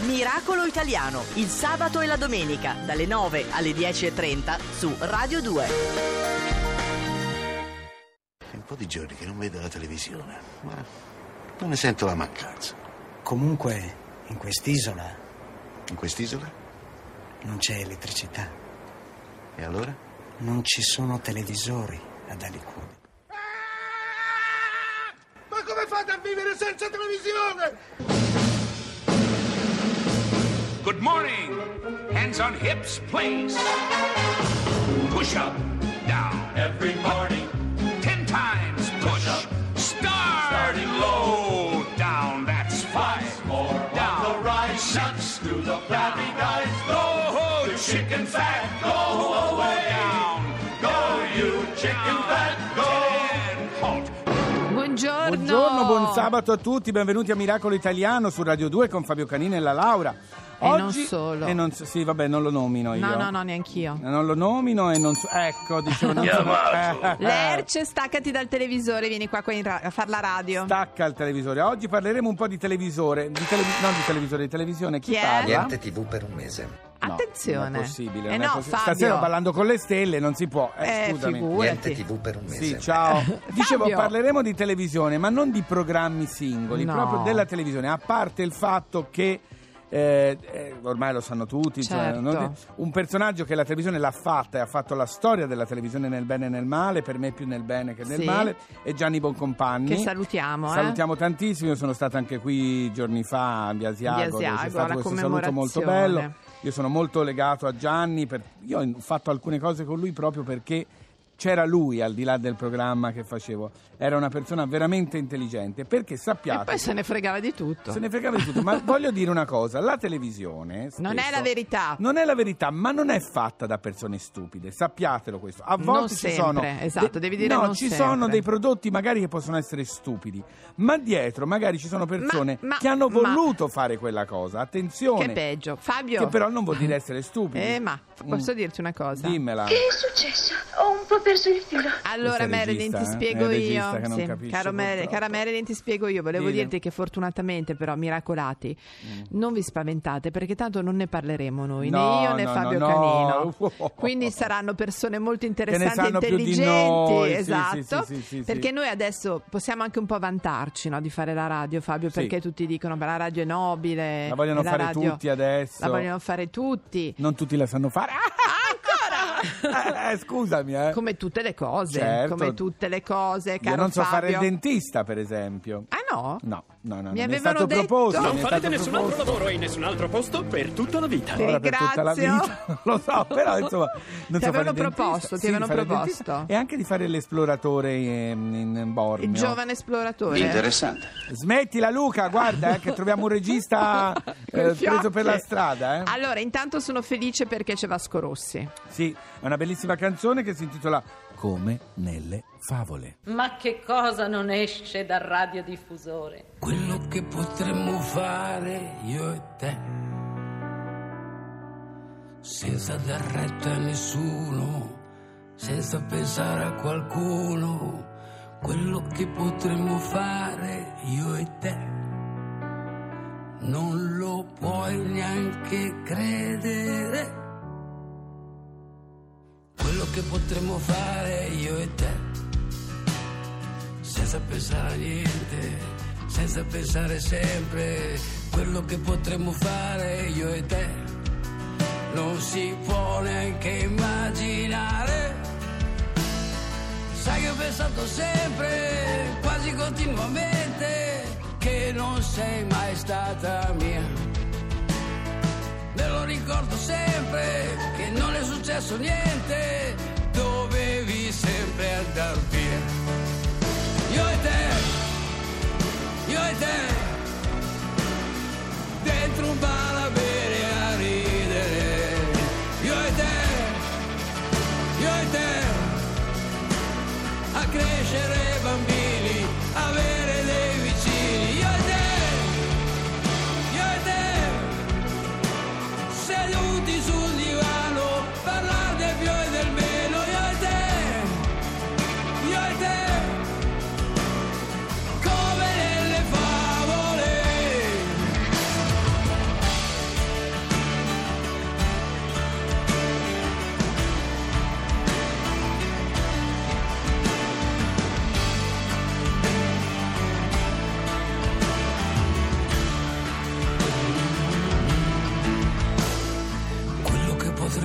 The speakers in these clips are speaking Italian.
Miracolo Italiano, il sabato e la domenica, dalle 9 alle 10.30 su Radio 2. È un po' di giorni che non vedo la televisione, ma non ne sento la mancanza. Comunque, in quest'isola In quest'isola? non c'è elettricità, E allora? non ci sono televisori ad Alicudi. Ma come fate a vivere senza televisione? Good morning. Hands on hips, please. Push up, down. Every morning. Ten times push. Starting low, down. That's five. More down. the rise. Six through the flabby guys. Go, the chicken fat. Go away. Down. Go, you chicken fat. Go. Ten. Halt. Buongiorno. Buongiorno, buon sabato a tutti, benvenuti a Miracolo Italiano su Radio 2 con Fabio Canini e la Laura. E non solo. E non, sì, vabbè, non lo nomino io. No, no, no, neanch'io. Non lo nomino e non so... Ecco, dicevo, non so... eh, Lerce, staccati dal televisore, vieni qua, qua ra- a fare la radio. Stacca il televisore. Oggi parleremo un po' di televisore, di televi- non di televisore, di televisione. Chi, Chi è? parla? Niente TV per un mese. No, Attenzione. non è possibile. Eh non è no, possi- Fabio. Stasera ballando con le stelle, non si può. Eh, Eh, scusami. figurati. Niente TV per un mese. Sì, ciao. Dicevo, parleremo di televisione, ma non di programmi singoli, No. proprio della televisione, a parte il fatto che. Eh, eh, ormai lo sanno tutti, cioè, Certo. non- un personaggio che la televisione l'ha fatta e ha fatto la storia della televisione nel bene e nel male, per me più nel bene che nel Sì. male, è Gianni Boncompagni. Che salutiamo, eh. Salutiamo tantissimo, io sono stato anche qui giorni fa a Biasiago, dove c'è stato questo saluto molto bello. Io sono molto legato a Gianni, per- io ho fatto alcune cose con lui proprio perché c'era lui al di là del programma che facevo. Era una persona veramente intelligente, perché sappiate... E poi se ne fregava di tutto. se ne fregava di tutto, ma voglio dire una cosa, la televisione Non è spesso- la verità. Non è la verità, ma non è fatta da persone stupide, sappiatelo questo. A Non volte ci sempre, sono esatto, devi dire No, non ci sempre. sono dei prodotti magari che possono essere stupidi, ma dietro magari ci sono persone Ma- ma- che hanno ma- voluto fare quella cosa. Attenzione. Che peggio. Fabio. Che però non vuol dire essere stupidi. Eh, ma posso Mm. dirti una cosa? Dimmela. Che è successo? Ho un po' perso il filo. Allora, Marilyn, ti eh? spiego regista io. Sì, caro purtroppo. cara Marilyn, ti spiego io. Volevo Dile. dirti che fortunatamente, però, miracolati, Mm. non vi spaventate perché tanto non ne parleremo noi, No, né io né no, Fabio no, Canino. no. Quindi saranno persone molto interessanti e intelligenti. esatto. sì, sì, perché noi adesso possiamo anche un po' vantarci no, di fare la radio, Fabio, Sì. perché tutti dicono che la radio è nobile. La vogliono la fare radio- tutti adesso. La vogliono fare tutti. Non tutti la sanno fare. Ancora! Eh, eh, scusami, eh. Come tutte le cose, Certo. come tutte le cose, Io non so fare il Fabio. dentista, per esempio. Ah no? No, no, no. Mi non è avevano stato detto- proposto. Non farete nessun proposto. altro lavoro in nessun altro posto per tutta la vita. Ti Ora per tutta la vita, non lo so, però insomma, non Ti so avevano proposto, ti Sì, avevano proposto. E anche di fare l'esploratore in, in Borneo. Il giovane esploratore. Interessante. Smettila Luca, guarda eh, che troviamo un regista eh, preso per la strada. Eh. Allora, intanto sono felice perché c'è Vasco Rossi. Sì, è una bellissima canzone che si intitola Come nelle favole. Ma che cosa non esce dal radiodiffusore? quello che potremmo fare io e te, senza dar retta a nessuno, senza pensare a qualcuno, quello che potremmo fare io e te, non lo puoi neanche credere, che potremmo fare io e te senza pensare a niente, senza pensare sempre quello che potremmo fare io e te. Non si può neanche immaginare. Sai che ho pensato sempre, quasi continuamente, che non sei mai stata mia. Me lo ricordo sempre che non è successo niente, dovevi sempre andar via.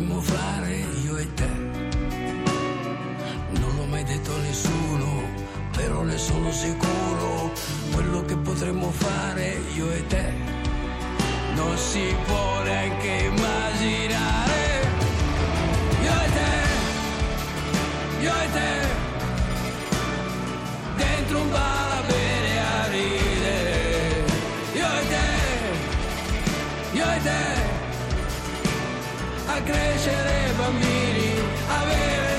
potremmo fare io e te. Non l'ho mai detto a nessuno, però ne sono sicuro. Quello che potremmo fare io e te. Non si può neanche immaginare. Io e te, io e te. Dentro un bar. a ridere. Io e te, io e te crescere bambini, avere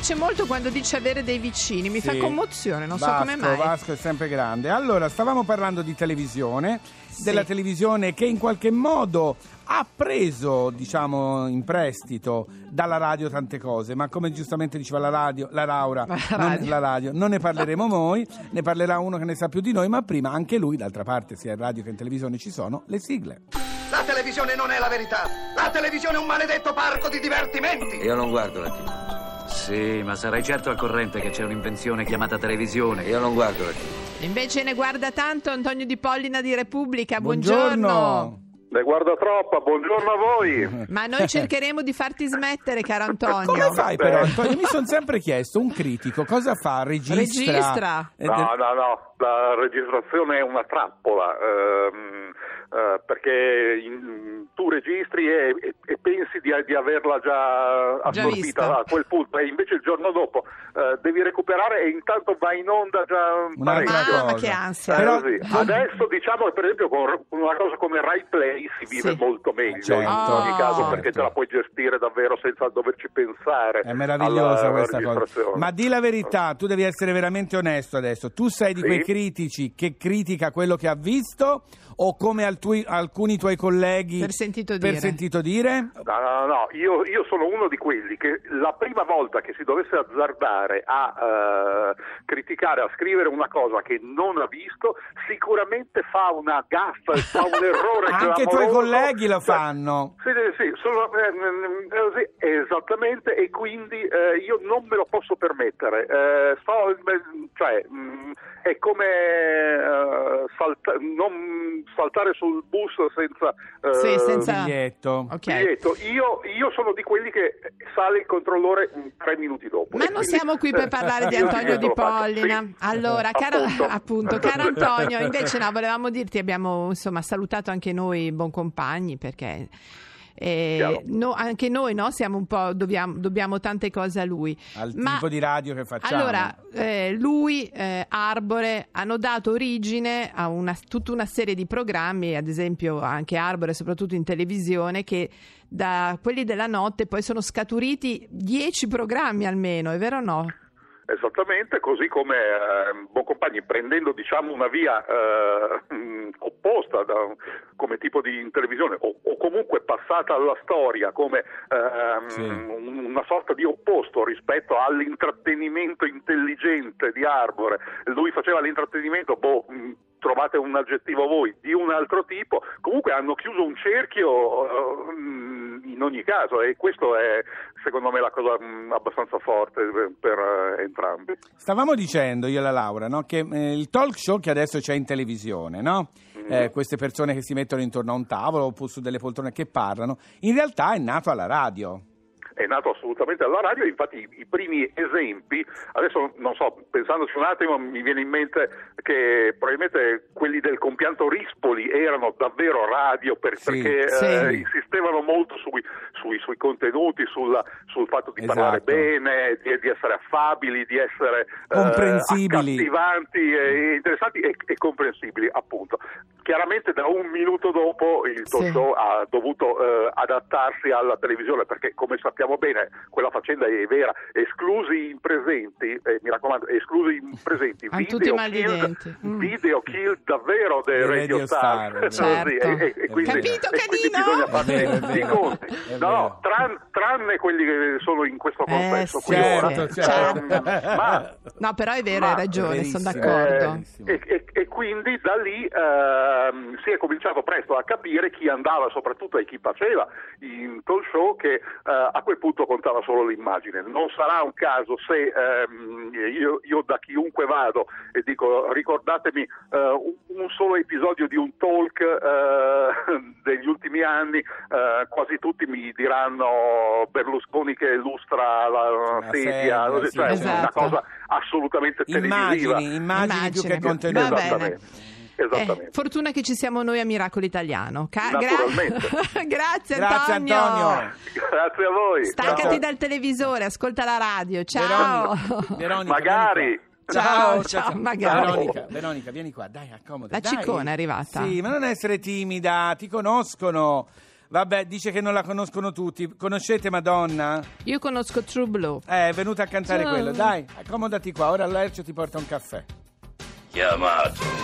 piace molto quando dice avere dei vicini, mi fa Sì. commozione, non so Vasco, come mai. Vasco è sempre grande. Allora, stavamo parlando di televisione, della televisione che in qualche modo ha preso, diciamo, in prestito dalla radio tante cose, ma come giustamente diceva la radio, la Laura, La non, radio. la radio, non ne parleremo noi, ne parlerà uno che ne sa più di noi, ma prima anche lui, d'altra parte, sia in radio che in televisione ci sono le sigle. La televisione non è la verità. La televisione è un maledetto parco di divertimenti. Io non guardo la TV. Sì, ma sarai certo al corrente che c'è un'invenzione chiamata televisione. Io non guardo la TV. Invece ne guarda tanto Antonio Di Pollina di Repubblica, buongiorno. Ne guarda troppa, buongiorno a voi. Ma noi cercheremo di farti smettere, caro Antonio. Come fai però, Antonio? Mi sono sempre chiesto, un critico cosa fa? Registra? Registra. Eh, No, no, no, la registrazione è una trappola, ehm, eh, perché in- tu registri e, e- e pensi di, di averla già Già assorbita vista. a quel punto, e invece il giorno dopo eh, devi recuperare e intanto va in onda già parecchio. Mamma, cosa. che ansia. Eh, Però- così. Adesso diciamo che per esempio con una cosa come Rai Play si vive Sì. molto meglio Certo, in ogni caso certo. perché te la puoi gestire davvero senza doverci pensare. È meravigliosa questa cosa. Ma di la verità, tu devi essere veramente onesto adesso. Tu sei di Sì. quei critici che critica quello che ha visto o come altui- alcuni tuoi colleghi Per sentito per dire. sentito dire? No, no, no, no, io, io sono uno di quelli che la prima volta che si dovesse azzardare a eh, criticare, a scrivere una cosa che non ha visto, sicuramente fa una gaffa, fa un errore Anche i tuoi colleghi lo Cioè, fanno. Sì, sì, sì, sono, eh, sì, esattamente, e quindi eh, io non me lo posso permettere. Eh, sto- eh, cioè, mh, è come eh, salta- non saltare sul bus senza, eh, Sì, senza- Biglietto. Ok. biglietto. Io, io sono di quelli che sale il controllore tre minuti dopo. Ma non quindi, siamo qui per parlare di io Antonio Di Pollina. sì. Allora, caro, Appunto. appunto, caro Antonio, invece no, volevamo dirti, abbiamo insomma salutato anche noi Boncompagni perché eh, no, anche noi no, siamo un po', dobbiamo, dobbiamo tante cose a lui. Al Ma- tipo di radio che facciamo. Allora, eh, lui, eh, Arbore, hanno dato origine a una- tutta una serie di programmi, ad esempio anche Arbore, soprattutto in televisione, che da quelli della notte poi sono scaturiti dieci programmi almeno, è vero o no? Esattamente, così come eh, Boncompagni, prendendo diciamo una via eh, opposta da- come tipo di televisione o, o comunque passata alla storia come ehm, Sì. un- una sorta di opposto rispetto all'intrattenimento intelligente di Arbore. Lui faceva l'intrattenimento, boh, mh, trovate un aggettivo voi, di un altro tipo, comunque hanno chiuso un cerchio eh, mh, in ogni caso e questo è secondo me la cosa mh, abbastanza forte per, per, eh, entrambi. Stavamo dicendo io e la Laura no, che eh, il talk show che adesso c'è in televisione, no? Mm. Eh, queste persone che si mettono intorno a un tavolo oppure su delle poltrone che parlano, in realtà è nato alla radio. È nato assolutamente alla radio, infatti i, i primi esempi, adesso non so, pensandoci un attimo mi viene in mente che probabilmente quelli del compianto Rispoli erano davvero radio per- Sì, perché sì. eh, insistevano molto sui, sui- sui contenuti, sulla- sul fatto di parlare Esatto. bene, di, di essere affabili, di essere eh, Comprensibili. accattivanti, e interessanti e, e comprensibili appunto. Chiaramente da un minuto dopo il talk Sì. show ha dovuto eh, adattarsi alla televisione perché come sappiamo ricordiamo bene, quella faccenda è vera, esclusi in presenti, eh, mi raccomando, esclusi in presenti, video kill. Mm. video kill davvero Dei Radio, Radio Star, Star, Sì, certo. e, e- e quindi, Capito, e quindi canino? bisogna È vero, è farsi i vero, conti. No, tran- tranne quelli che sono in questo Eh, contesto qui certo, ora. certo. Ehm, ma No, però è vero, Ma- hai ragione, sono d'accordo. eh, e, e- e quindi da lì ehm, si è cominciato presto a capire chi andava, soprattutto e chi faceva in talk show, che eh, a quel punto contava solo l'immagine. Non sarà un caso se ehm, io, io da chiunque vado e dico ricordatemi eh, un, un solo episodio di un talk eh, degli ultimi anni, eh, quasi tutti mi diranno Berlusconi che illustra la, La sedia, sedia, sì, cioè certo. una cosa assolutamente televisiva. Immagini, immagini più che contenuti. Esattamente. Eh, fortuna che ci siamo noi a Miracolo Italiano. Ca- gra- Naturalmente. Grazie, Grazie Antonio. Antonio. Grazie a voi. Staccati Ciao. dal televisore, ascolta la radio. Ciao. Veronica, Veronica, Magari. vieni qua. Ciao, ciao, magari. Veronica, Veronica, vieni qua, dai, accomoda. La dai. ciccona è arrivata. Sì, ma non essere timida, ti conoscono. Vabbè, dice che non la conoscono tutti. Conoscete Madonna? Io conosco True Blue. Eh, è venuta a cantare Ciao. quello. Dai, accomodati qua, ora Lercio ti porta un caffè. Chiamato.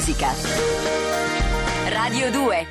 Musica. Radio 2